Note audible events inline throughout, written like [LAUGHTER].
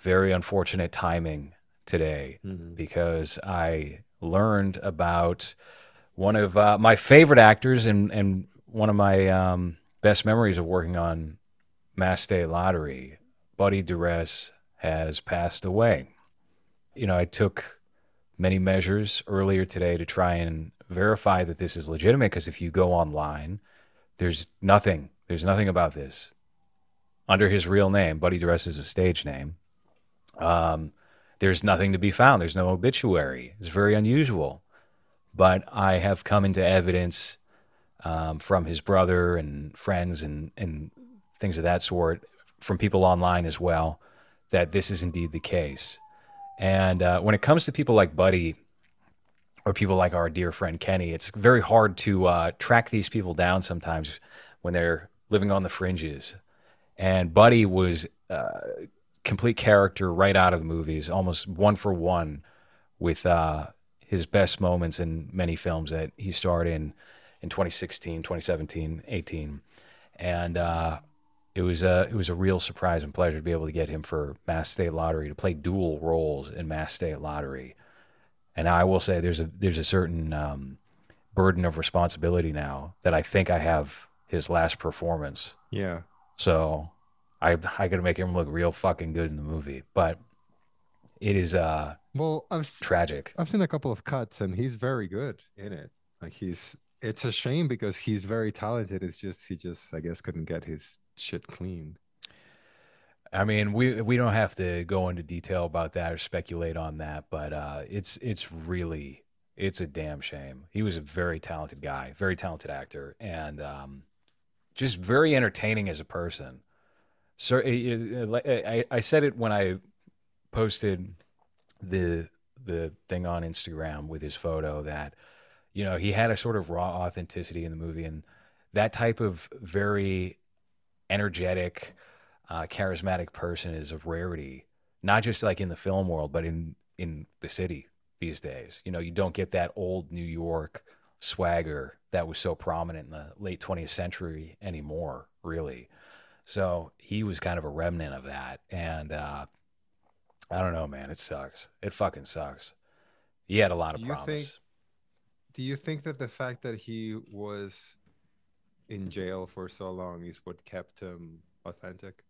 very unfortunate timing today Mhm. because I learned about one of uh, my favorite actors and, and one of my um, best memories of working on Mass State Lottery. Buddy Duress has passed away. You know, I took many measures earlier today to try and verify that this is legitimate because if you go online, there's nothing. There's nothing about this under his real name. Buddy Duress is a stage name. Um, there's nothing to be found. There's no obituary. It's very unusual. But I have come into evidence um, from his brother and friends and, and things of that sort, from people online as well, that this is indeed the case. And uh, when it comes to people like Buddy or people like our dear friend Kenny, it's very hard to uh, track these people down sometimes when they're living on the fringes. And Buddy was uh, complete character right out of the movies, almost one for one with uh, his best moments in many films that he starred in in 2016, 2017, 18. And uh, it was a it was a real surprise and pleasure to be able to get him for Mass State Lottery to play dual roles in Mass State Lottery. And I will say there's a there's a certain um, burden of responsibility now that I think I have his last performance. Yeah. So I I to make him look real fucking good in the movie. But it is uh Well, I've tragic. I've seen a couple of cuts and he's very good in it. Like he's it's a shame because he's very talented. It's just he just I guess couldn't get his shit clean. I mean, we we don't have to go into detail about that or speculate on that, but uh, it's it's really it's a damn shame. He was a very talented guy, very talented actor, and um, just very entertaining as a person. So uh, uh, I, I said it when I posted the the thing on Instagram with his photo that you know he had a sort of raw authenticity in the movie, and that type of very energetic uh, charismatic person is a rarity, not just like in the film world, but in in the city these days. You know, you don't get that old New York swagger that was so prominent in the late 20th century anymore, really. So he was kind of a remnant of that, and uh, I don't know, man. It sucks. It fucking sucks. He had a lot of Do promise. think- Do you think that the fact that he was in jail for so long is what kept him authentic?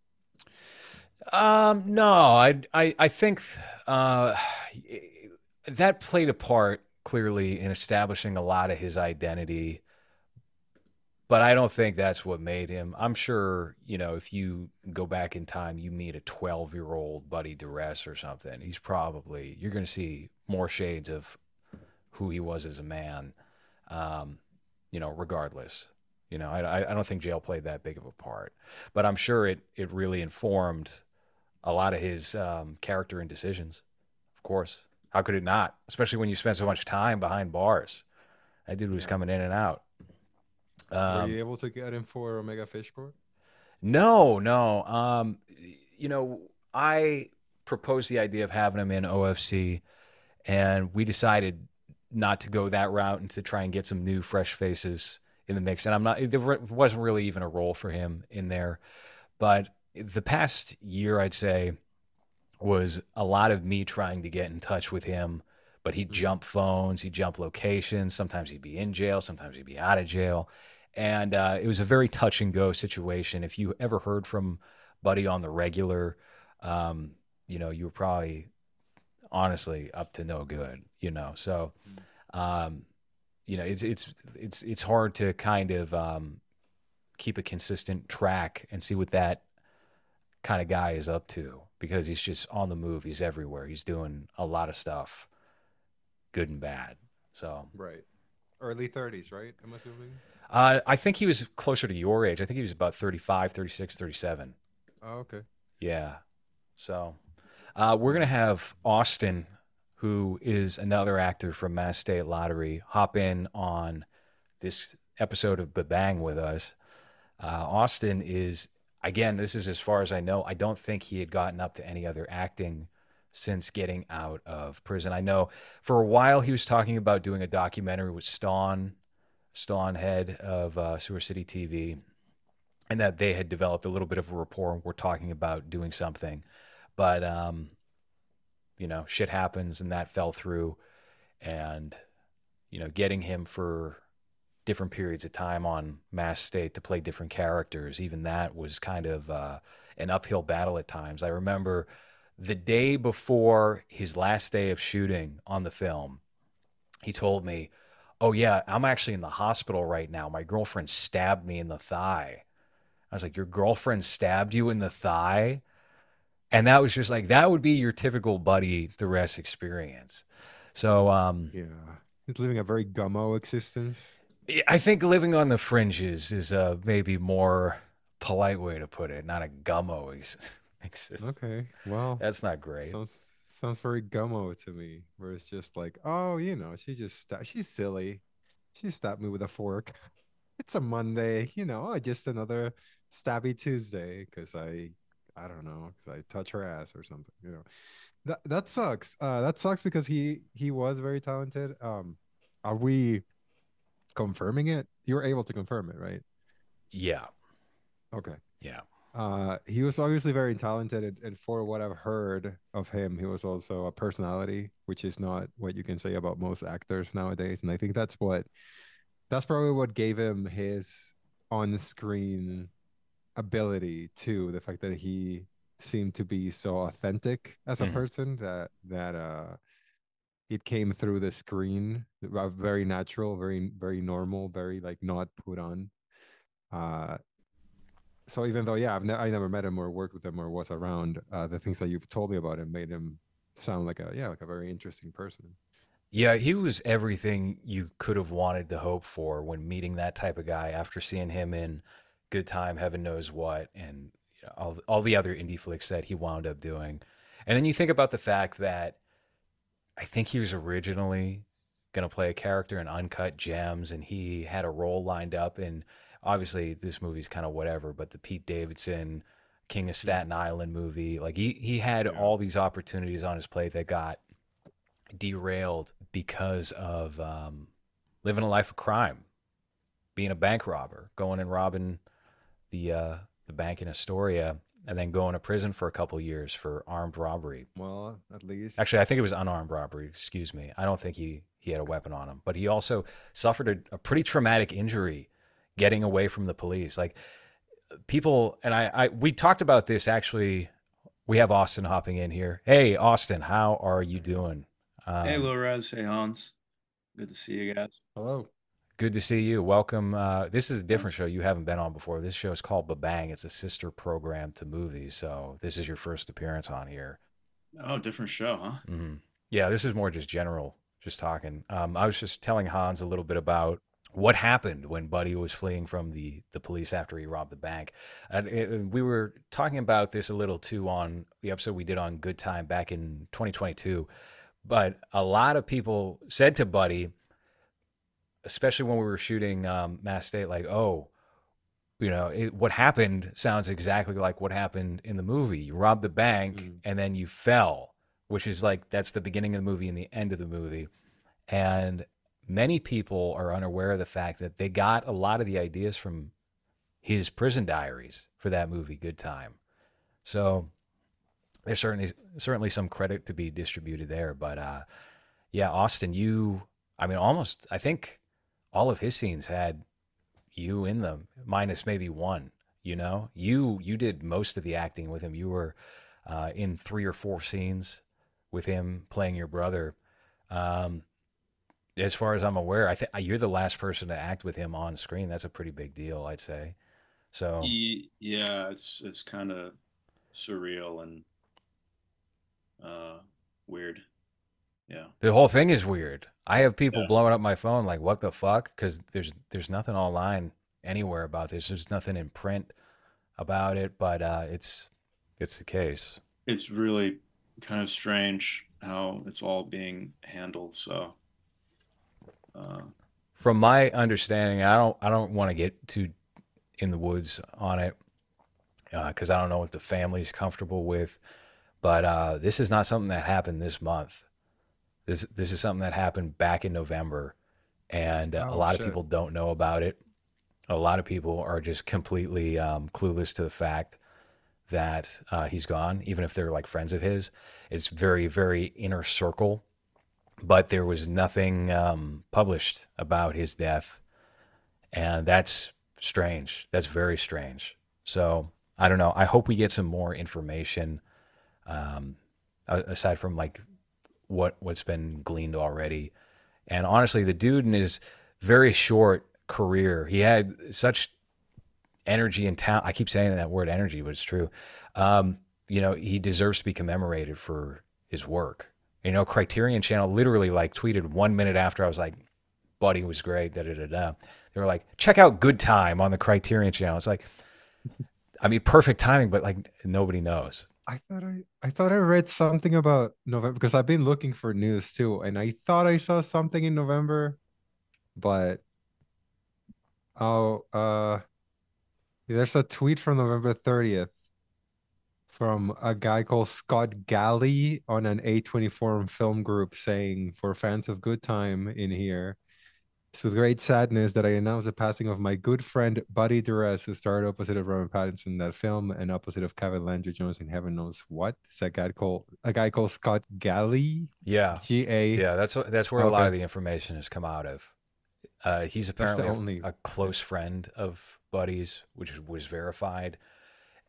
Um, no, I, I, I think uh, that played a part clearly in establishing a lot of his identity. But I don't think that's what made him. I'm sure, you know, if you go back in time, you meet a 12 year old Buddy Duress or something, he's probably, you're going to see more shades of who he was as a man, um, you know, regardless. You know, I, I- don't think jail played that big of a part, but I'm sure it, it really informed a lot of his um, character and decisions. Of course, how could it not? Especially when you spend so much time behind bars. That dude was coming in and out. Um, Were you able to get him for Omega Fish Court? no, no. Um, you know, I proposed the idea of having him in OFC, and we decided not to go that route and to try and get some new, fresh faces in the mix. And I'm not. There wasn't really even a role for him in there, but the past year, I'd say, was a lot of me trying to get in touch with him. But he'd Mhm. jump phones, he'd jump locations. Sometimes he'd be in jail, sometimes he'd be out of jail and uh, it was a very touch and go situation. If you ever heard from Buddy on the regular, um, you know, you were probably honestly up to no good, you know. So, um, you know, it's it's it's it's hard to kind of um, keep a consistent track and see what that kind of guy is up to because he's just on the move. He's everywhere. He's doing a lot of stuff, good and bad. So. Right. Early 30s, right? I'm assuming. Uh, I think he was closer to your age. I think he was about 35, 36, 37. Oh, okay. Yeah. So uh, we're going to have Austin, who is another actor from Mass State Lottery, hop in on this episode of Babang with us. Uh, Austin is, again, this is as far as I know. I don't think he had gotten up to any other acting since getting out of prison. I know for a while he was talking about doing a documentary with Stawn, Stawn head of uh, Sewer City TV, and that they had developed a little bit of a rapport and were talking about doing something. but um, you know, shit happens, and that fell through, and you know, getting him for different periods of time on Mass State to play different characters, even that was kind of uh, an uphill battle at times. I remember the day before his last day of shooting on the film, he told me, Oh, yeah, I'm actually in the hospital right now. My girlfriend stabbed me in the thigh. I was like, Your girlfriend stabbed you in the thigh? And that was just like, that would be your typical buddy duress experience. So, um, yeah, he's living a very gummo existence. I think living on the fringes is a maybe more polite way to put it, not a gummo [LAUGHS] existence. Okay, well, That's not great. sounds sounds very gummo to me. Where it's just like, oh, you know, she just sta- she's silly. She stabbed me with a fork. It's a Monday, you know. Just another stabby Tuesday because I, I don't know, because I touch her ass or something. You know, that that sucks. Uh, that sucks because he he was very talented. Um, are we confirming it? You were able to confirm it, right? Yeah. Okay. Yeah. Uh, he was obviously very talented, and, and for what I've heard of him, he was also a personality, which is not what you can say about most actors nowadays. And I think that's what that's probably what gave him his on-screen ability too. The fact that he seemed to be so authentic as a Mhm. person that that uh it came through the screen uh, very natural very very normal very like not put on uh so even though yeah I've ne- I never met him or worked with him or was around uh the things that you've told me about him made him sound like a yeah like a very interesting person Yeah, he was everything you could have wanted to hope for when meeting that type of guy after seeing him in Good Time, Heaven Knows What, and you know, all, all the other indie flicks that he wound up doing. And then you think about the fact that I think he was originally going to play a character in Uncut Gems, and he had a role lined up. And obviously, this movie's kind of whatever, but the Pete Davidson King of Staten Island movie, like he he had Yeah. all these opportunities on his plate that got derailed because of um, living a life of crime, being a bank robber, going and robbing the uh, the bank in Astoria, and then going to prison for a couple years for armed robbery. well at least Actually, I think it was unarmed robbery. Excuse me. I don't think he he had a weapon on him, but he also suffered a, a pretty traumatic injury getting away from the police. Like people, and I, I we talked about this actually. We have Austin hopping in here. Hey, Austin, how are you doing? Um, Hey, Lorez. Hey, Hans. Good to see you guys. hello Good to see you. Welcome. Uh, this is a different show you haven't been on before. This show is called Babang. It's a sister program to movies. So this is your first appearance on here. Oh, different show, huh? hmm Yeah, this is more just general, just talking. Um, I was just telling Hans a little bit about what happened when Buddy was fleeing from the the police after he robbed the bank, and it, we were talking about this a little too on the episode we did on Good Time back in 2022. But a lot of people said to Buddy, especially when we were shooting um, Mass State, like, oh, you know, it, what happened sounds exactly like what happened in the movie. You robbed the bank Mm. and then you fell, which is like that's the beginning of the movie and the end of the movie. And many people are unaware of the fact that they got a lot of the ideas from his prison diaries for that movie, Good Time. So there's certainly certainly some credit to be distributed there. But uh, yeah, Austin, you, I mean, almost, I think all of his scenes had you in them, minus maybe one. You know, you you did most of the acting with him. You were uh, in three or four scenes with him playing your brother. Um, as far as I'm aware, I think you're the last person to act with him on screen. That's a pretty big deal, I'd say. So Yeah, it's it's kind of surreal and uh weird. Yeah. the whole thing is weird. I have people Yeah. blowing up my phone like, "What the fuck?" Because there's there's nothing online anywhere about this. There's nothing in print about it, but uh, it's it's the case. It's really kind of strange how it's all being handled. So, uh, From my understanding, I don't I don't want to get too in the woods on it because I don't know what the family's comfortable with. But uh, this is not something that happened this month. This this is something that happened back in November, and uh, a Oh, lot shit. of people don't know about it. A lot of people are just completely um, clueless to the fact that uh, he's gone, even if they're like friends of his. It's very, very inner circle. But there was nothing um, published about his death. And that's strange. That's very strange. So I don't know. I hope we get some more information um, aside from like what what's been gleaned already. And honestly, the dude in his very short career, he had such energy and talent. I keep saying that word energy, but it's true. Um, you know, he deserves to be commemorated for his work. You know, Criterion Channel literally like tweeted one minute after I was like, "Buddy was great." Da da da da. They were like, "Check out Good Time on the Criterion Channel." It's like, I mean, perfect timing, but like nobody knows. I thought I I thought I read something about November because I've been looking for news too, and I thought I saw something in November, but oh, uh, there's a tweet from November 30th from a guy called Scott Galley on an A24 film group saying, for fans of good time in here, it's with great sadness that I announce the passing of my good friend Buddy Duress, who starred opposite of Robert Pattinson in that film and opposite of Kevin Landry Jones in Heaven Knows What. It's a guy called a guy called Scott Galley. Yeah, G A. Yeah, that's that's where okay. a lot of the information has come out of. Uh, he's apparently only... a, a, close friend of Buddy's, which was verified,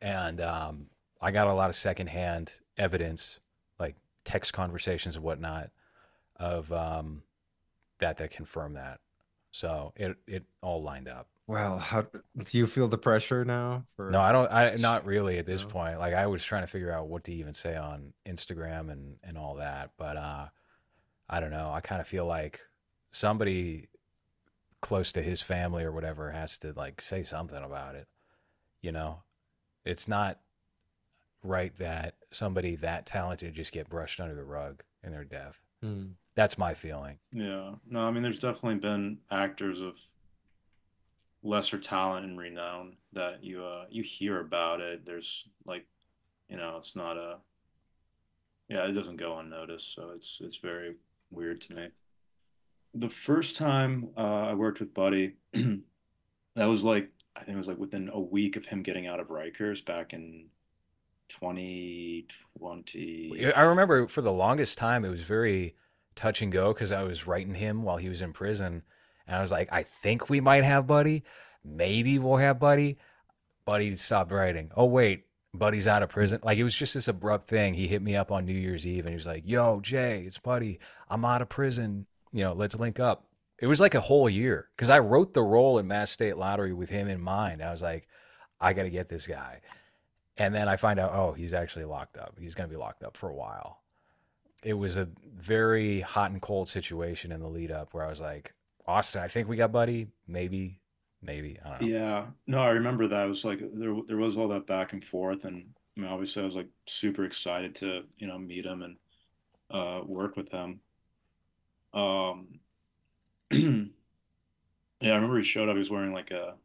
and um, I got a lot of secondhand evidence, like text conversations and whatnot, of um, that that confirm that. So it it all lined up. Well, how do you feel the pressure now? For no, I don't. I not really at this no. point. Like I was trying to figure out what to even say on Instagram and and all that, but uh, I don't know. I kind of feel like somebody close to his family or whatever has to like say something about it. You know, it's not right that somebody that talented just get brushed under the rug in their death. Mm. That's my feeling. Yeah. No, I mean, there's definitely been actors of lesser talent and renown that you uh you hear about it. There's like, you know, it's not a yeah, it doesn't go unnoticed, so it's it's very weird to me. The first time uh, I worked with Buddy, [CLEARS THROAT] that was like I think it was like within a week of him getting out of Rikers back in 2020. I remember for the longest time it was very touch and go because I was writing him while he was in prison. And I was like, I think we might have Buddy. Maybe we'll have Buddy. Buddy stopped writing. Oh, wait, Buddy's out of prison. Like it was just this abrupt thing. He hit me up on New Year's Eve and he was like, Yo, Jay, it's Buddy. I'm out of prison. You know, let's link up. It was like a whole year because I wrote the role in Mass State Lottery with him in mind. I was like, I got to get this guy. And then I find out, oh, he's actually locked up. He's going to be locked up for a while it was a very hot and cold situation in the lead up where I was like, Austin, I think we got Buddy. Maybe, maybe. I don't know. Yeah. No, I remember that. It was like there there was all that back and forth, and I mean, obviously, I was like super excited to you know meet him and uh, work with him. Um. [CLEARS THROAT] yeah, I remember he showed up. He was wearing like a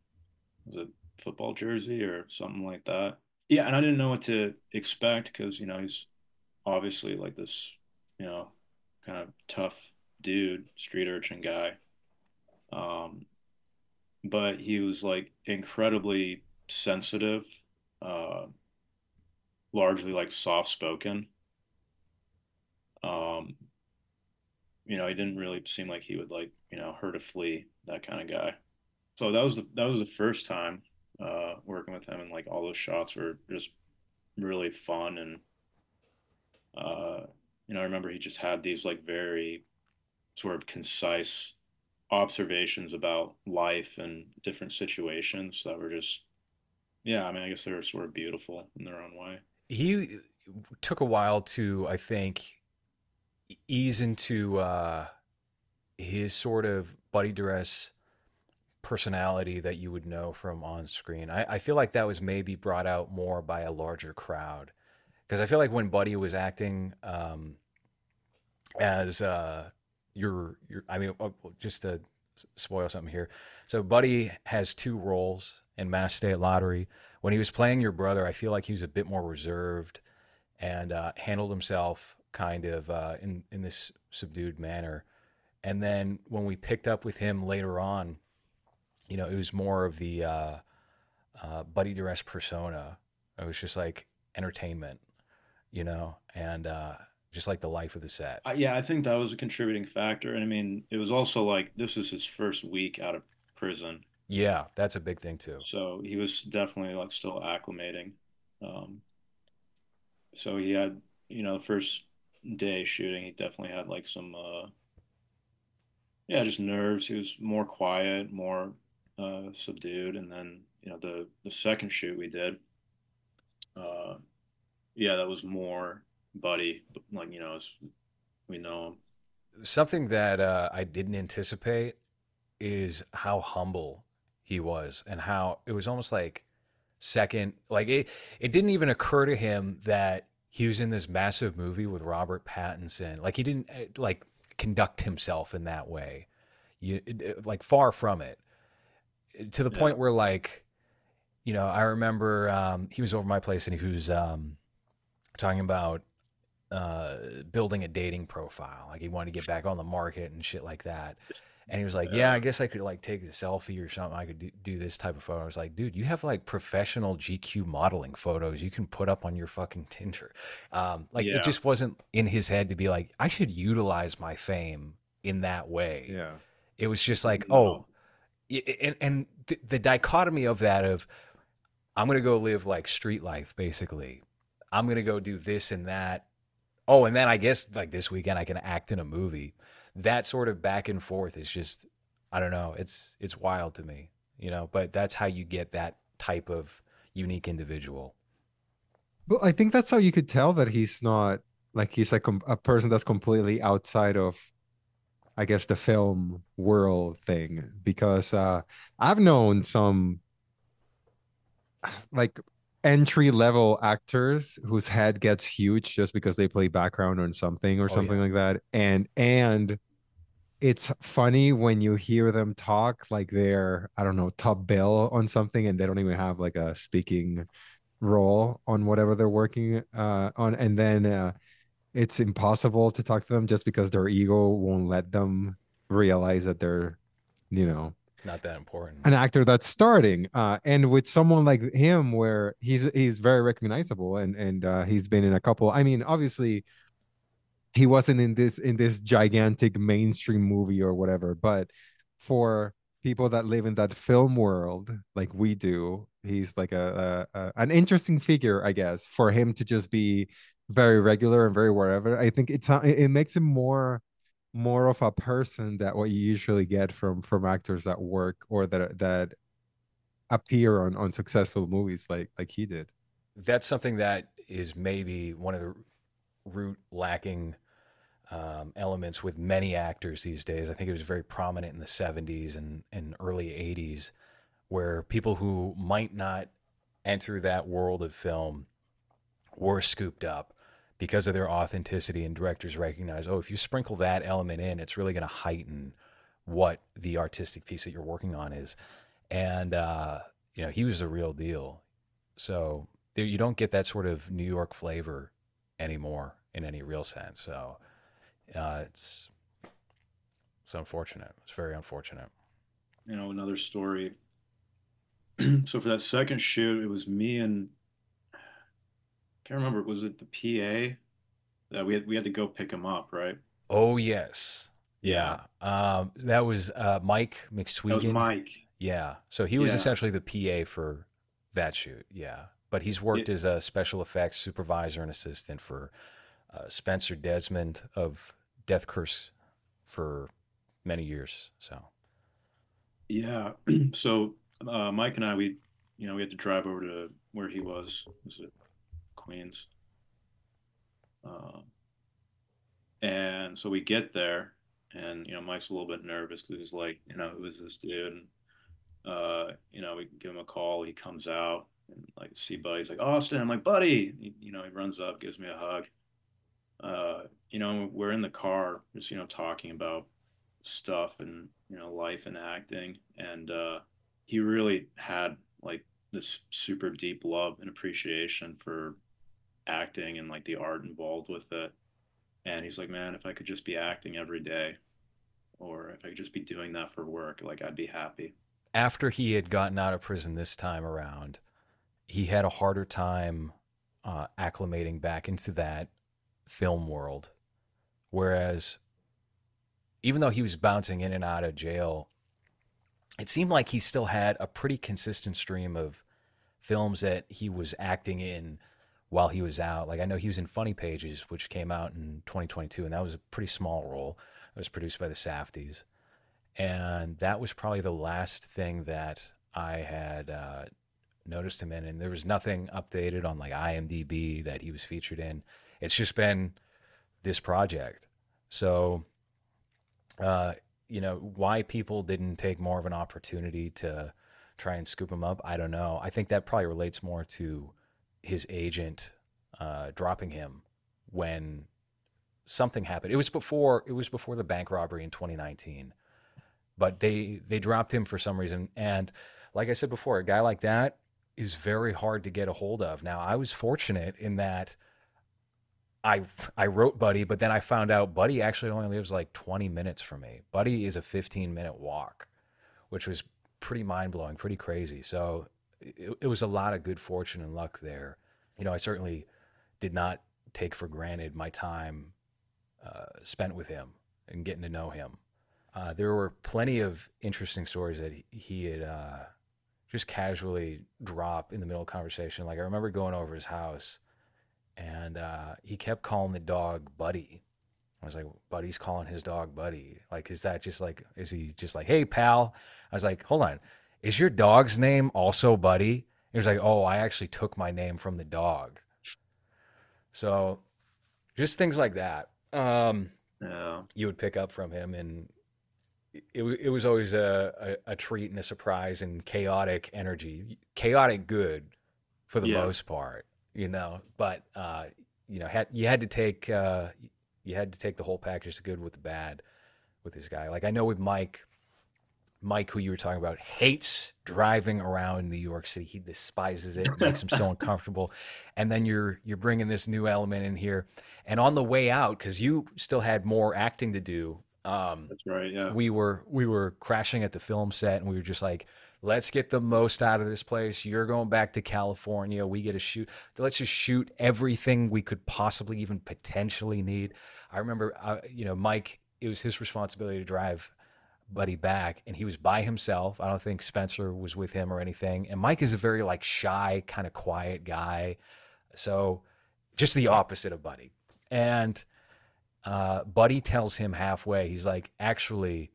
was it football jersey or something like that. Yeah, and I didn't know what to expect because you know he's obviously like this you know, kind of tough dude, street urchin guy. Um, but he was like incredibly sensitive, uh, largely like soft spoken. Um, you know, he didn't really seem like he would like, you know, hurt a flea, that kind of guy. So that was the that was the first time uh, working with him, and like all those shots were just really fun and uh, you know, I remember he just had these like very sort of concise observations about life and different situations that were just, yeah, I mean, I guess they were sort of beautiful in their own way. He took a while to, I think, ease into uh, his sort of Buddy Duress personality that you would know from on screen. I, I feel like that was maybe brought out more by a larger crowd because I feel like when Buddy was acting um, as uh, your your, I mean, uh, just to spoil something here. So Buddy has two roles in Mass State Lottery. When he was playing your brother, I feel like he was a bit more reserved and uh, handled himself kind of uh, in in this subdued manner. And then when we picked up with him later on, you know, it was more of the uh, uh Buddy Duress persona It was just like entertainment, you know, and uh, just like the life of the set. Uh, yeah, I think that was a contributing factor. And I mean, it was also like this is his first week out of prison, Yeah, that's a big thing too. so he was definitely like still acclimating. Um, so he had, you know, the first day shooting, he definitely had like some, uh, yeah, just nerves. He was more quiet, more uh, subdued, and then you know the the second shoot we did, uh, yeah, that was more buddy, like you know, we know him. Something that uh, I didn't anticipate is how humble he was and how it was almost like second like it it didn't even occur to him that he was in this massive movie with Robert Pattinson. Like he didn't eh, like conduct himself in that way. You like far from it to the Yeah. point where like you know I remember um he was over my place and he was um talking about uh building a dating profile like he wanted to get back on the market and shit like that and he was like, "Yeah, I guess I could like take a selfie or something. I could do, do this type of photo." I was like, "Dude, you have like professional GQ modeling photos you can put up on your fucking [LAUGHS] Tinder." Um, like Yeah. it just wasn't in his head to be like, "I should utilize my fame in that way." Yeah. It was just like, No. "Oh," and and the, the dichotomy of that of I'm gonna go live like street life, basically. I'm gonna go do this and that. Oh, and then I guess like this weekend I can act in a movie. That sort of back and forth is just I don't know. It's it's wild to me, you know. But that's how you get that type of unique individual. Well, I think that's how you could tell that he's not like he's like a person that's completely outside of, I guess, the film world thing. Because uh, I've known some [SIGHS] like entry level actors whose head gets huge just because they play background on something or Oh, something yeah. like that, and and it's funny when you hear them talk like they're I don't know top bill on something and they don't even have like a speaking role on whatever they're working uh, on, and then uh, it's impossible to talk to them just because their ego won't let them realize that they're, you know, Not that important. an actor that's starting. Uh, and with someone like him, where he's he's very recognizable, and and uh, he's been in a couple. I mean, obviously, he wasn't in this in this gigantic mainstream movie or whatever, but for people that live in that film world like we do he's like a, a, a an interesting figure i guess for him to just be very regular and very wherever i think it's it, makes him more more of a person that what you usually get from from actors that work or that that appear on on successful movies like like he did that's something that is maybe one of the root lacking um, elements with many actors these days. I think it was very prominent in the 70s and, and early 80s, where people who might not enter that world of film were scooped up because of their authenticity, and directors recognize, oh, if you sprinkle that element in, it's really going to heighten what the artistic piece that you're working on is. And, uh, you know, he was the real deal. So there, you don't get that sort of New York flavor anymore in any real sense. So uh, it's it's unfortunate. It's very unfortunate. you know, another story. [CLEARS THROAT] so for that second shoot, it was me and can't remember. Was it the PA that we had? We had to go pick him up, right? Oh yes, yeah. Um, that was uh, Mike That was Mike. Yeah. So he was Yeah. essentially the PA for that shoot. Yeah. But he's worked as a special effects supervisor and assistant for uh, Spencer Desmond of Death Curse for many years. So Yeah. [CLEARS THROAT] So uh, Mike and I, we, you know, we had to drive over to where he was. Was it Queens? Uh, and so we get there, and you know, Mike's a little bit nervous because he's like, you know, who is this dude? And uh, you know, we give him a call. He comes out and like see Buddy's like Austin. I'm like Buddy. He, you know, he runs up, gives me a hug. Uh, you know, we're in the car, just you know, talking about stuff and you know life and acting and uh he really had like this super deep love and appreciation for acting and like the art involved with it and he's like man if i could just be acting every day or if i could just be doing that for work like i'd be happy after he had gotten out of prison this time around he had a harder time uh, acclimating back into that film world. Whereas, even though he was bouncing in and out of jail, it seemed like he still had a pretty consistent stream of films that he was acting in while he was out. Like I know he was in Funny Pages, which came out in 2022, and that was a pretty small role. It was produced by the Safdies, and that was probably the last thing that I had uh, noticed him in. And there was nothing updated on like IMDb that he was featured in. It's just been this project. So, uh, you know, why people didn't take more of an opportunity to try and scoop him up, I don't know. I think that probably relates more to his agent uh, dropping him when something happened. It was before it was before the bank robbery in 2019, but they they dropped him for some reason. And like I said before, a guy like that is very hard to get a hold of. Now I was fortunate in that I I wrote Buddy, but then I found out Buddy actually only lives like 20 minutes from me. Buddy is a 15 minute walk, which was pretty mind blowing, pretty crazy. So it, it was a lot of good fortune and luck there. You know, I certainly did not take for granted my time uh, spent with him and getting to know him. Uh, there were plenty of interesting stories that he, he had uh, just casually drop in the middle of conversation. Like I remember going over his house, and uh, he kept calling the dog Buddy. I was like, Buddy's calling his dog Buddy. Like, is that just like, is he just like, hey pal? I was like, hold on, is your dog's name also Buddy? He was like, oh, I actually took my name from the dog. So, just things like that. Um, Yeah. you would pick up from him and it, it was always a, a, a treat and a surprise and chaotic energy chaotic good for the Yeah. most part you know but uh you know had you had to take uh you had to take the whole package the good with the bad with this guy like i know with mike mike who you were talking about hates driving around new york city. He despises it, it makes him so [LAUGHS] uncomfortable. And then you're you're bringing this new element in here. And on the way out because you still had more acting to do um That's right. Yeah. we were we were crashing at the film set and we were just like let's get the most out of this place. You're going back to california. We get to shoot let's just shoot everything we could possibly even potentially need. I remember uh, you know mike it was his responsibility to drive buddy back and he was by himself i don't think spencer was with him or anything and mike is a very like shy kind of quiet guy so just the opposite of buddy and uh, Buddy tells him halfway, he's like, actually,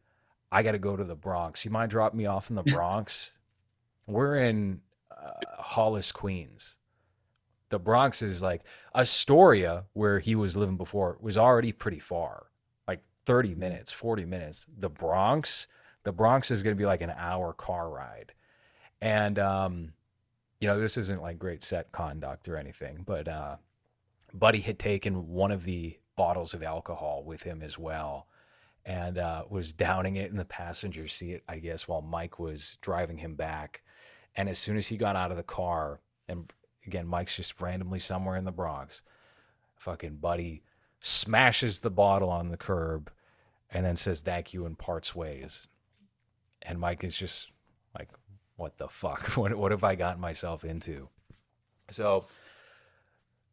I got to go to the Bronx. You mind dropping me off in the [LAUGHS] Bronx? We're in uh, Hollis, Queens. The Bronx is like Astoria, where he was living before, was already pretty far, 30 minutes, 40 minutes. The Bronx, the Bronx is going to be like an hour car ride. And, um, you know, this isn't like great set conduct or anything, but uh, Buddy had taken one of the bottles of alcohol with him as well and uh, was downing it in the passenger seat, I guess, while Mike was driving him back. And as soon as he got out of the car, and again, Mike's just randomly somewhere in the Bronx, fucking Buddy smashes the bottle on the curb and then says thank you and parts ways. And Mike is just like, what the fuck? [LAUGHS] What, what have I gotten myself into? So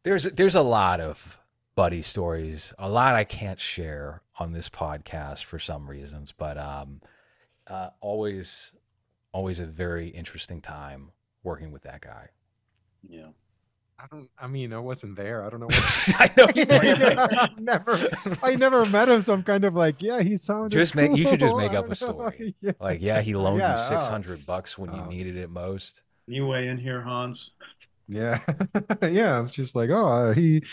there's there's a lot of buddy stories, a lot I can't share on this podcast for some reasons, but um, uh, always always a very interesting time working with that guy. Yeah. I don't. I mean, I wasn't there. I don't know. What, [LAUGHS] I know you weren't [LAUGHS] there. I never. I never met him, so I'm kind of like, yeah, he sounded. Just make- you should just make up a story. [LAUGHS] Yeah. Like, yeah, he loaned Yeah, you oh. six hundred bucks when you Oh. needed it most. Can you weigh in here, Hans? Yeah, yeah. I'm just like, oh, uh, he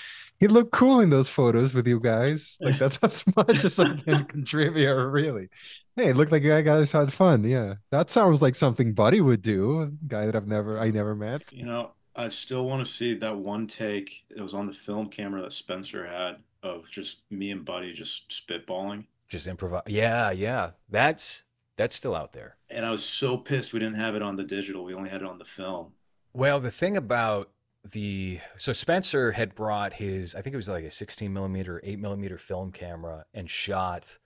he looked cool in those photos with you guys. Like that's as much as I can contribute, really. Hey, it looked like you guys had fun. Yeah, that sounds like something Buddy would do. A guy that I've never, I never met. You know, I still want to see that one take. It was on the film camera that Spencer had of just me and Buddy just spitballing. Just improvise. Yeah, yeah. That's that's still out there. And I was so pissed we didn't have it on the digital. We only had it on the film. Well, the thing about the so Spencer had brought his I think it was like a 16 millimeter, 8 millimeter film camera and shot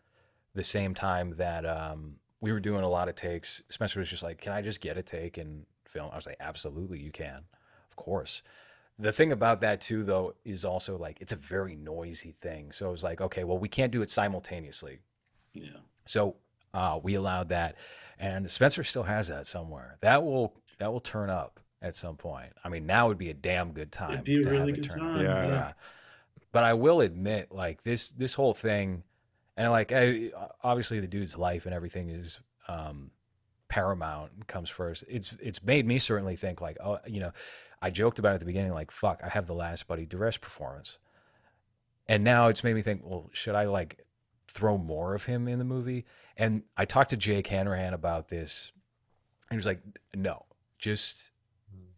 the same time that um, we were doing a lot of takes. Spencer was just like, "Can I just get a take and film?" I was like, "Absolutely, you can." Course. The thing about that too, though, is also like it's a very noisy thing. So it was like, okay, well, we can't do it simultaneously. Yeah. So uh, we allowed that, and Spencer still has that somewhere. That will that will turn up at some point. I mean, now would be a damn good time. It'd be a really good time. Yeah. yeah. But I will admit, like this this whole thing, and like I, obviously the dude's life and everything is um, paramount comes first. It's it's made me certainly think like, oh, you know, I joked about it at the beginning, like, fuck, I have the last Buddy Duress performance, and now it's made me think, well, should I like throw more of him in the movie? And I talked to Jake Hanrahan about this, and he was like, no, just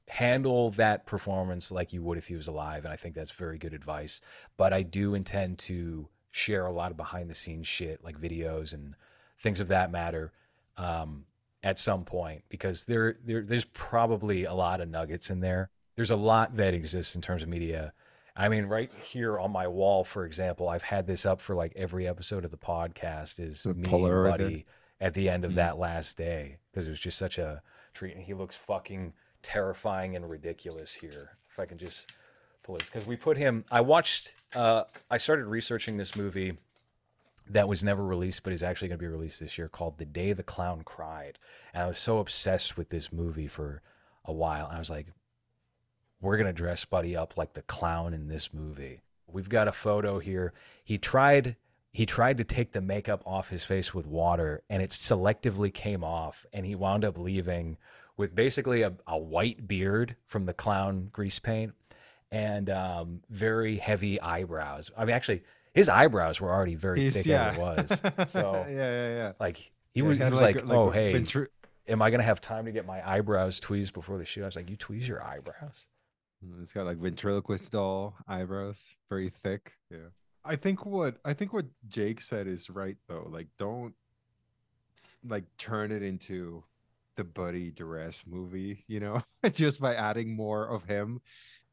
handle that performance like you would if he was alive. And I think that's very good advice. But I do intend to share a lot of behind the scenes shit, like videos and things of that matter, um, at some point because there, there there's probably a lot of nuggets in there. There's a lot that exists in terms of media. I mean, right here on my wall, for example, I've had this up for like every episode of the podcast is The me and Buddy at the end of Mm. that last day because it was just such a treat. And he looks fucking terrifying and ridiculous here. If I can just pull this, because we put him. I watched. Uh, I started researching this movie that was never released, but is actually going to be released this year, called "The Day the Clown Cried," and I was so obsessed with this movie for a while. I was like, "We're going to dress Buddy up like the clown in this movie." We've got a photo here. He tried he tried to take the makeup off his face with water and it selectively came off and he wound up leaving with basically a, a white beard from the clown grease paint and um, very heavy eyebrows i mean actually his eyebrows were already very He's- thick yeah. as it was [LAUGHS] so yeah, yeah, yeah. like he Yeah, was, he was like, oh hey ventri- am i gonna have time to get my eyebrows tweezed before the shoot i was like you tweeze your eyebrows mm, It's got like ventriloquist doll eyebrows, very thick. Yeah. I think what I think what Jake said is right though. Like don't like turn it into the Buddy Duress movie, you know, [LAUGHS] just by adding more of him.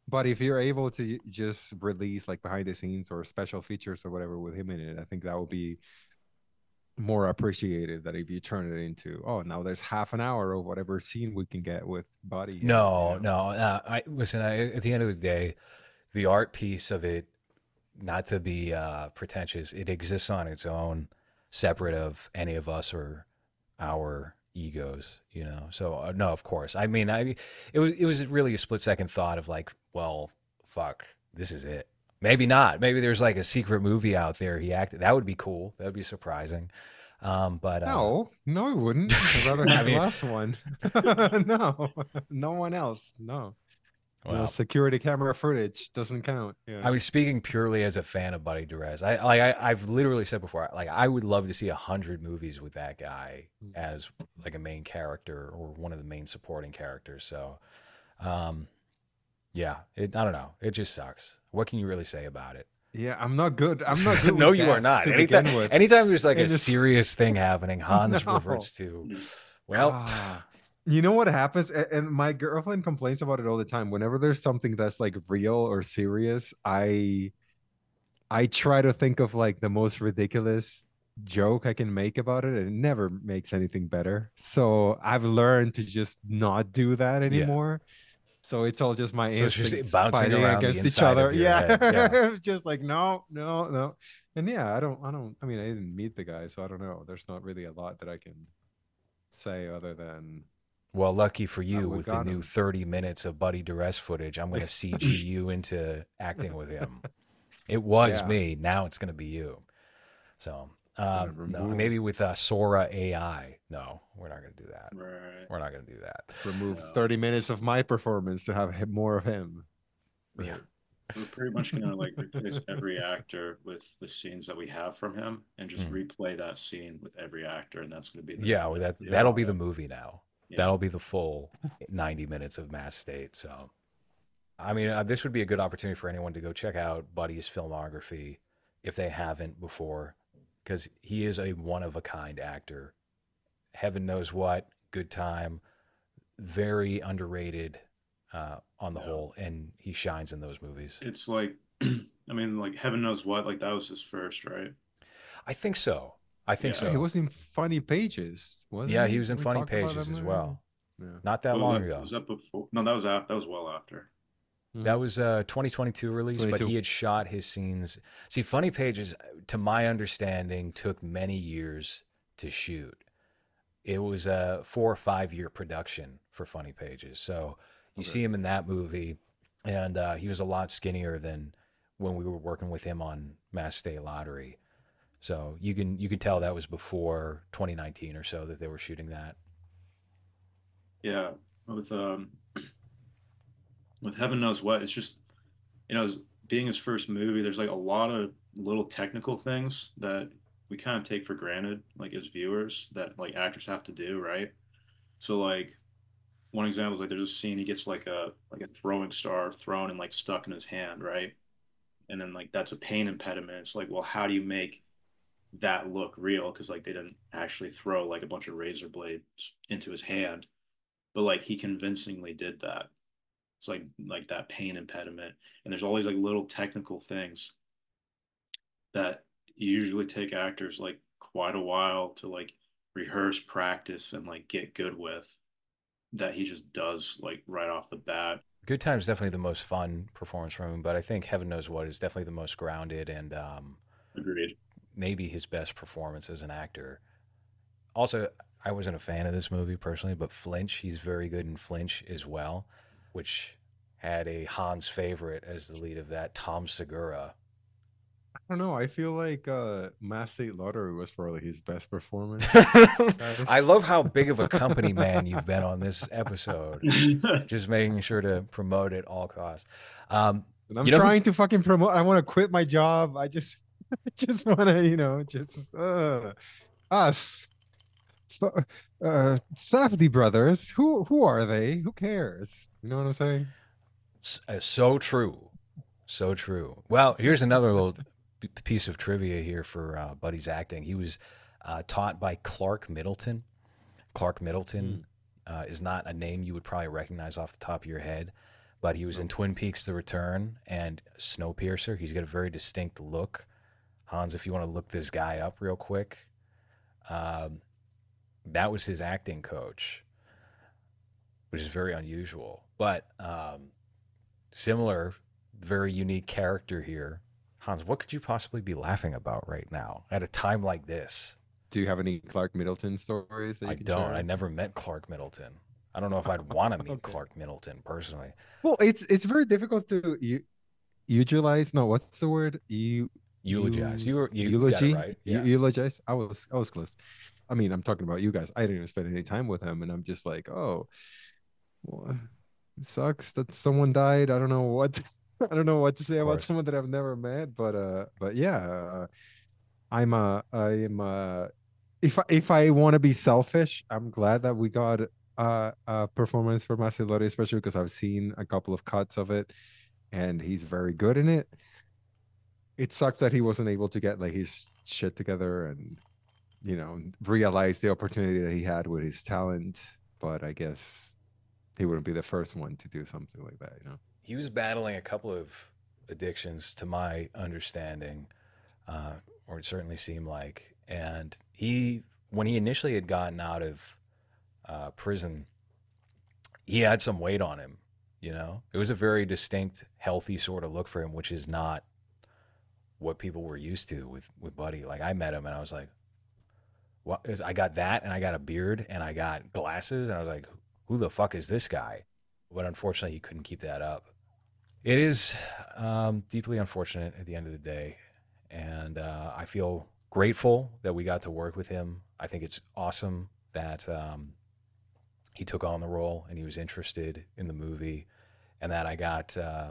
But if you're able to just release like behind the scenes or special features or whatever with him in it, I think that would be more appreciated than if you turn it into oh now there's half an hour of whatever scene we can get with Buddy. it, you No, know? no. Uh, I listen. I, at the end of the day, the art piece of it, not to be uh, pretentious, it exists on its own, separate of any of us or our egos. You know. So uh, no, of course. I mean, I it was it was really a split second thought of like, well, fuck, this is it. Maybe not. Maybe there's like a secret movie out there he acted. That would be cool. That would be surprising. Um, but uh, No, no, it wouldn't. I'd [LAUGHS] rather I have mean- the last one. [LAUGHS] no, [LAUGHS] no one else. No. No well, security camera footage doesn't count. Yeah. I was speaking purely as a fan of Buddy Duress. I like I, I've literally said before, like I would love to see a hundred movies with that guy Mm. as like a main character or one of the main supporting characters. So, um, yeah, it, I don't know. It just sucks. What can you really say about it? yeah, I'm not good. I'm not [LAUGHS] good. no, you are not. to Anytime, begin with. anytime there's like a And it's- serious thing happening, [LAUGHS] Hans No. reverts to, well, Ah, you know what happens and my girlfriend complains about it all the time whenever there's something that's like real or serious i i try to think of like the most ridiculous joke i can make about it and it never makes anything better so i've learned to just not do that anymore so it's all just my So instincts bouncing fighting around against each other yeah, yeah. [LAUGHS] just like no no no and yeah i don't i don't i mean i didn't meet the guy so i don't know there's not really a lot that i can say other than well, lucky for you with the got new 30 minutes of Buddy Duress footage, I'm going to CG you into acting with him. It [LAUGHS] was Yeah. me. Now it's going to be you. So, um, no, maybe with uh, Sora AI. No, we're not going to do that. Right. We're not going to do that. remove Yeah. 30 minutes of my performance to have more of him. Yeah. We're pretty much gonna like replace every actor with the scenes that we have from him, and just Mhm. replay that scene with every actor, and that's gonna be the Yeah, well, that Yeah. that'll be the movie now. Yeah. That'll be the full 90 minutes of Mass State. So, I mean, uh, this would be a good opportunity for anyone to go check out Buddy's filmography if they haven't before, because he is a one of a kind actor. Heaven knows what, good time, very underrated uh, on the Yeah. whole, and he shines in those movies. It's like, [CLEARS THROAT] I mean, like heaven knows what. Like that was his first, right? I think so. I think Yeah. so. He was in Funny Pages, wasn't yeah, he was in We Funny Pages as well. Yeah. Not that was long that, ago. Was that before? No, that was after. That was well after. That was a 2022 release, but he had shot his scenes. See, Funny Pages, to my understanding, took many years to shoot. It was a four or five year production for Funny Pages. So you Okay. see him in that movie, and uh, he was a lot skinnier than when we were working with him on Mass State Lottery. So you can you can tell that was before 2019 or so that they were shooting that. Yeah, with um, with Heaven Knows What, it's just you know, being his first movie, there's like a lot of little technical things that we kind of take for granted, like as viewers, that like actors have to do, right? So like one example is like there's a scene he gets like a like a throwing star thrown and like stuck in his hand, right? And then like that's a pain impediment. It's like, well, how do you make that look real? Because like they didn't actually throw like a bunch of razor blades into his hand but like he convincingly did that. It's like like that pain impediment, and there's all these like little technical things that usually take actors like quite a while to like rehearse, practice, and like get good with. That he just does like right off the bat. Good Time's definitely the most fun performance from him, but I think Heaven Knows What is definitely the most grounded and um, Agreed. maybe his best performance as an actor. Also, I wasn't a fan of this movie personally, but Flinch, he's very good in Flinch as well, which had a Hans favorite as the lead of that, Tom Segura. I don't know. I feel like uh Mass State Lottery was probably his best performance. [LAUGHS] I love how big of a company man you've been on this episode. [LAUGHS] Just making sure to promote at all costs. Um, And I'm You know trying to fucking promote. I want to quit my job. I just, [LAUGHS] I just want to, you know, just uh, us, F- uh, Safdie brothers. Who, who are they? Who cares? You know what I'm saying? S- uh, So true. So true. Well, here's another little piece of trivia here for uh, Buddy's acting. He was uh, taught by Clark Middleton. Clark Middleton uh, is not a name you would probably recognize off the top of your head, but he was in Twin Peaks The Return and Snowpiercer. He's got a very distinct look. Hans, if you want to look this guy up real quick, um, that was his acting coach, which is very unusual. But um, similar, very unique character here. Hans, what could you possibly be laughing about right now at a time like this? Do you have any Clark Middleton stories? That you I don't. share? I never met Clark Middleton. I don't know if I'd want to meet [LAUGHS] Okay. Clark Middleton personally. Well, it's it's very difficult to u- utilize. No, what's the word? You Eulogize. You, were you eulogy, right. Yeah. eulogize. I was I was close. I mean, I'm talking about you guys. I didn't even spend any time with him, and I'm just like, oh, well, it sucks that someone died. I don't know what [LAUGHS] I don't know what to say about someone that I've never met, but uh, but yeah, uh, I'm a I'm uh, if I, if I want to be selfish, I'm glad that we got uh, a performance for Mass State Lottery, especially because I've seen a couple of cuts of it, and he's very good in it. It sucks that he wasn't able to get like his shit together and you know realize the opportunity that he had with his talent. But I guess he wouldn't be the first one to do something like that, you know. he was battling a couple of addictions to my understanding uh, or it certainly seemed like. And he when he initially had gotten out of uh, prison he had some weight on him you know? It was a very distinct healthy sort of look for him which is not what people were used to with with buddy. Like i met him and i was like what i got that and i got a beard and i got glasses? And i was like who the fuck is this guy? But unfortunately he couldn't keep that up. It is um, deeply unfortunate at the end of the day. And uh, i feel grateful that we got to work with him. I think it's awesome that um, he took on the role and he was interested in the movie and that i got uh,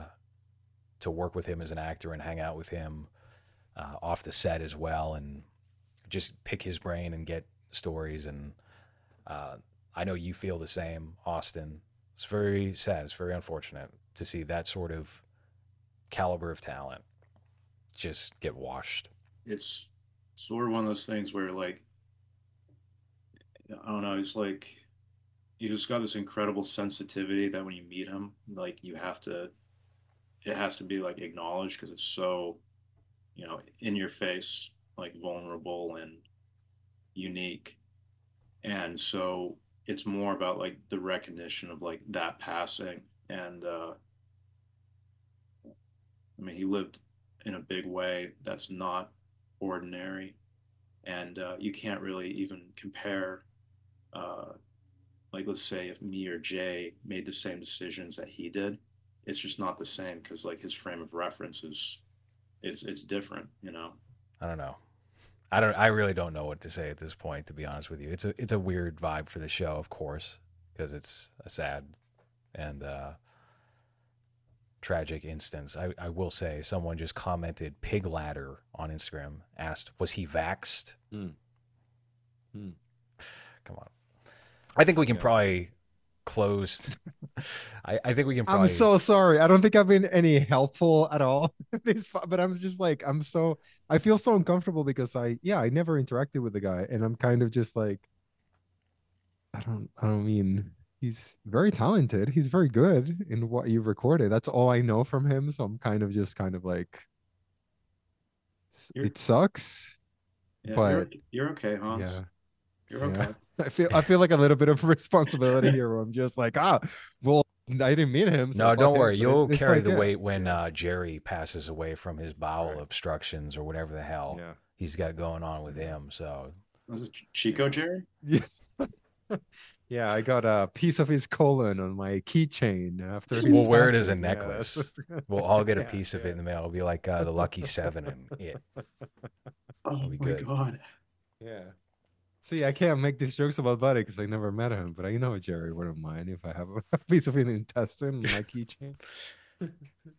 to work with him as an actor and hang out with him uh, off the set as well and just pick his brain and get stories and uh, i know you feel the same austin. It's very sad. It's very unfortunate to see that sort of caliber of talent just get washed. It's sort of one of those things where like I don't know, it's like you just got this incredible sensitivity that when you meet him, like you have to it has to be like acknowledged because it's so, you know, in your face, like vulnerable and unique. And so it's more about like the recognition of like that passing and uh I mean, he lived in a big way that's not ordinary, and uh, you can't really even compare. Uh, like, let's say if me or Jay made the same decisions that he did, it's just not the same because like his frame of reference is, it's it's different, you know. I don't know. I don't. I really don't know what to say at this point. To be honest with you, it's a it's a weird vibe for the show, of course, because it's a sad and uh, tragic instance. I, I will say, someone just commented "pig ladder" on Instagram. Asked, "Was he vaxed?" Hmm. Hmm. Come on. I think we can Yeah. probably close. I, I think we can probably. I'm so sorry. I don't think I've been any helpful at all. [LAUGHS] this, but I'm just like I'm so I feel so uncomfortable because I yeah I never interacted with the guy and I'm kind of just like I don't I don't mean he's very talented. He's very good in what you recorded. That's all I know from him. So I'm kind of just kind of like You're- it sucks. Yeah, But- you're, you're okay, Hans. Yeah. You're Yeah. okay. [LAUGHS] I feel I feel like a little bit of [LAUGHS] responsibility here where I'm just like, ah, well, I didn't meet him. so no, don't it. worry. But You'll it's carry like, the yeah, weight when uh, Jerry passes away from his bowel Right. obstructions or whatever the hell yeah. he's got going on with him. So Was it Chico Jerry? Yeah. [LAUGHS] yeah, I got a piece of his colon on my keychain after his We'll wear it as a passing. Yeah, necklace. we'll all get a Yeah, piece of yeah. it in the mail. It'll be like uh, the Lucky Seven and it. Oh my good. god. Yeah. See, I can't make these jokes about Buddy because I never met him, but I know Jerry wouldn't mind if I have a [LAUGHS] piece of an intestine on my keychain. [LAUGHS]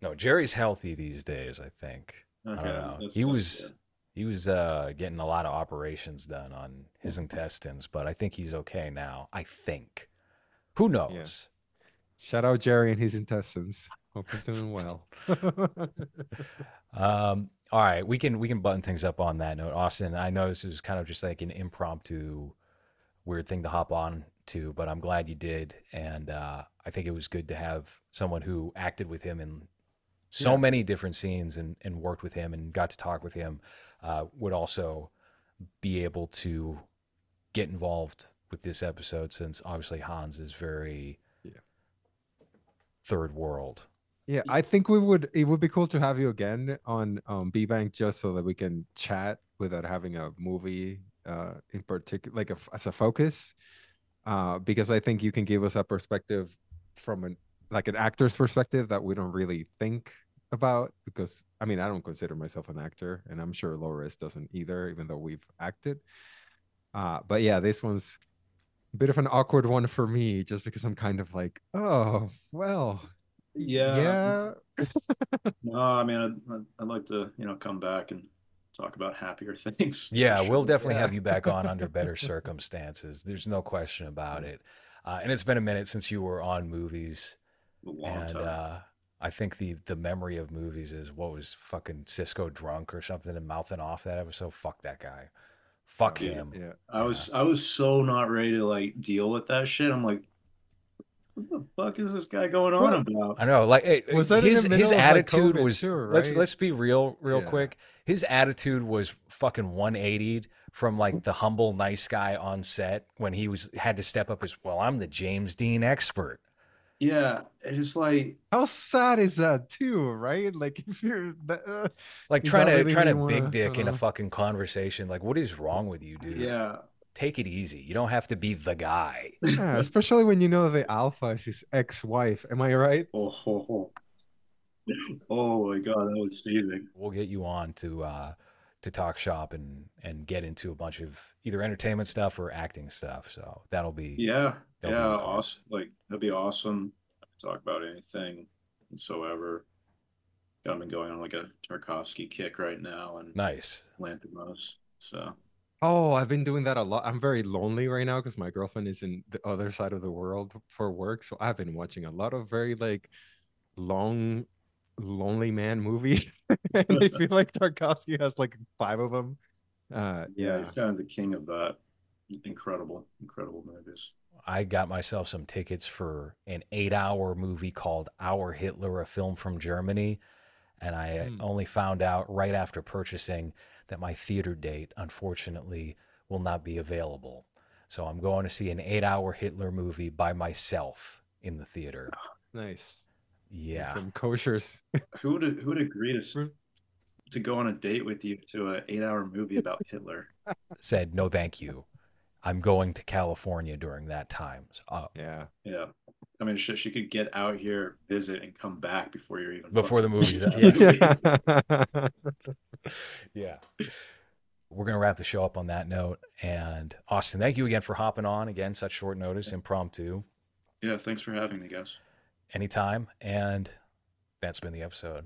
No, Jerry's healthy these days. I think Okay, I don't know. He that's was good. he was uh, getting a lot of operations done on his intestines, but I think he's okay now. I think. Who knows? Shout out Jerry and his intestines. Hope he's doing well. [LAUGHS] Um, all right, we can we can button things up on that note. Austin, I know this is kind of just like an impromptu weird thing to hop on to, but I'm glad you did. And uh, I think it was good to have someone who acted with him in so Yeah. many different scenes and, and worked with him and got to talk with him uh, would also be able to get involved with this episode since obviously Hans is very Yeah. third world. Yeah, I think we would. It would be cool to have you again on um, B Bank just so that we can chat without having a movie uh, in particular, like a, as a focus. Uh, because I think you can give us a perspective from an like an actor's perspective that we don't really think about. Because I mean, I don't consider myself an actor, and I'm sure Loris doesn't either, even though we've acted. Uh, but yeah, this one's a bit of an awkward one for me, just because I'm kind of like, oh well, Yeah. yeah. [LAUGHS] No, I mean, I'd, I'd, I'd like to, you know, come back and talk about happier [LAUGHS] things. for Yeah, we'll definitely Yeah. have you back on under better [LAUGHS] circumstances. There's no question about it. Uh, and it's been a minute since you were on movies, A long and time. uh, I think the the memory of movies is what was fucking Cisco drunk or something and mouthing off that episode. Fuck that guy. Fuck Yeah. him. Yeah. I was I was so not ready to like deal with that shit. I'm like, what the fuck is this guy going on Well, about? I know, like it, Was that his his middle of, like, attitude was. too, Let's let's be real, real Yeah. quick. His attitude was fucking 180 from like the humble, nice guy on set when he was had to step up as well. I'm the James Dean expert. Yeah, it's like How sad is that too, right? Like if you're uh, Like trying to really trying to big wanna- dick in a uh, fucking conversation. Like, what is wrong with you, dude? yeah. Take it easy. You don't have to be the guy. [LAUGHS] yeah, especially when you know the alpha is his ex-wife. Am I right? Oh, [LAUGHS] oh, oh. oh my god, that was seething. We'll get you on to uh to talk shop and and get into a bunch of either entertainment stuff or acting stuff. So that'll be Yeah, That'll yeah, okay. awesome. Like that'd be awesome. Talk about anything whatsoever. I've been going on like a Tarkovsky kick right now and nice. Lanthimos. So Oh, I've been doing that a lot. I'm very lonely right now because my girlfriend is in the other side of the world for work. So I've been watching a lot of very like long, lonely man movies. [LAUGHS] and I feel like Tarkovsky has like five of them. Uh, yeah, yeah. he's kind of the king of that. Incredible, incredible movies. I got myself some tickets for an eight hour movie called Our Hitler, a film from Germany. And I Hmm. only found out right after purchasing that my theater date, unfortunately, will not be available. So I'm going to see an eight hour Hitler movie by myself in the theater. [SIGHS] Nice. Yeah. From koshers. [LAUGHS] Who would who would agree to to go on a date with you to an eight hour movie about Hitler? [LAUGHS] Said, no, thank you. I'm going to California during that time. So, uh, Yeah. Yeah. I mean, she, she could get out here, visit, and come back before you're even Before the movie's out. [LAUGHS] Yeah. [LAUGHS] yeah. We're going to wrap the show up on that note. And Austin, thank you again for hopping on. Again, such short notice, impromptu, Yeah, thanks for having me, guys. anytime. And that's been the episode.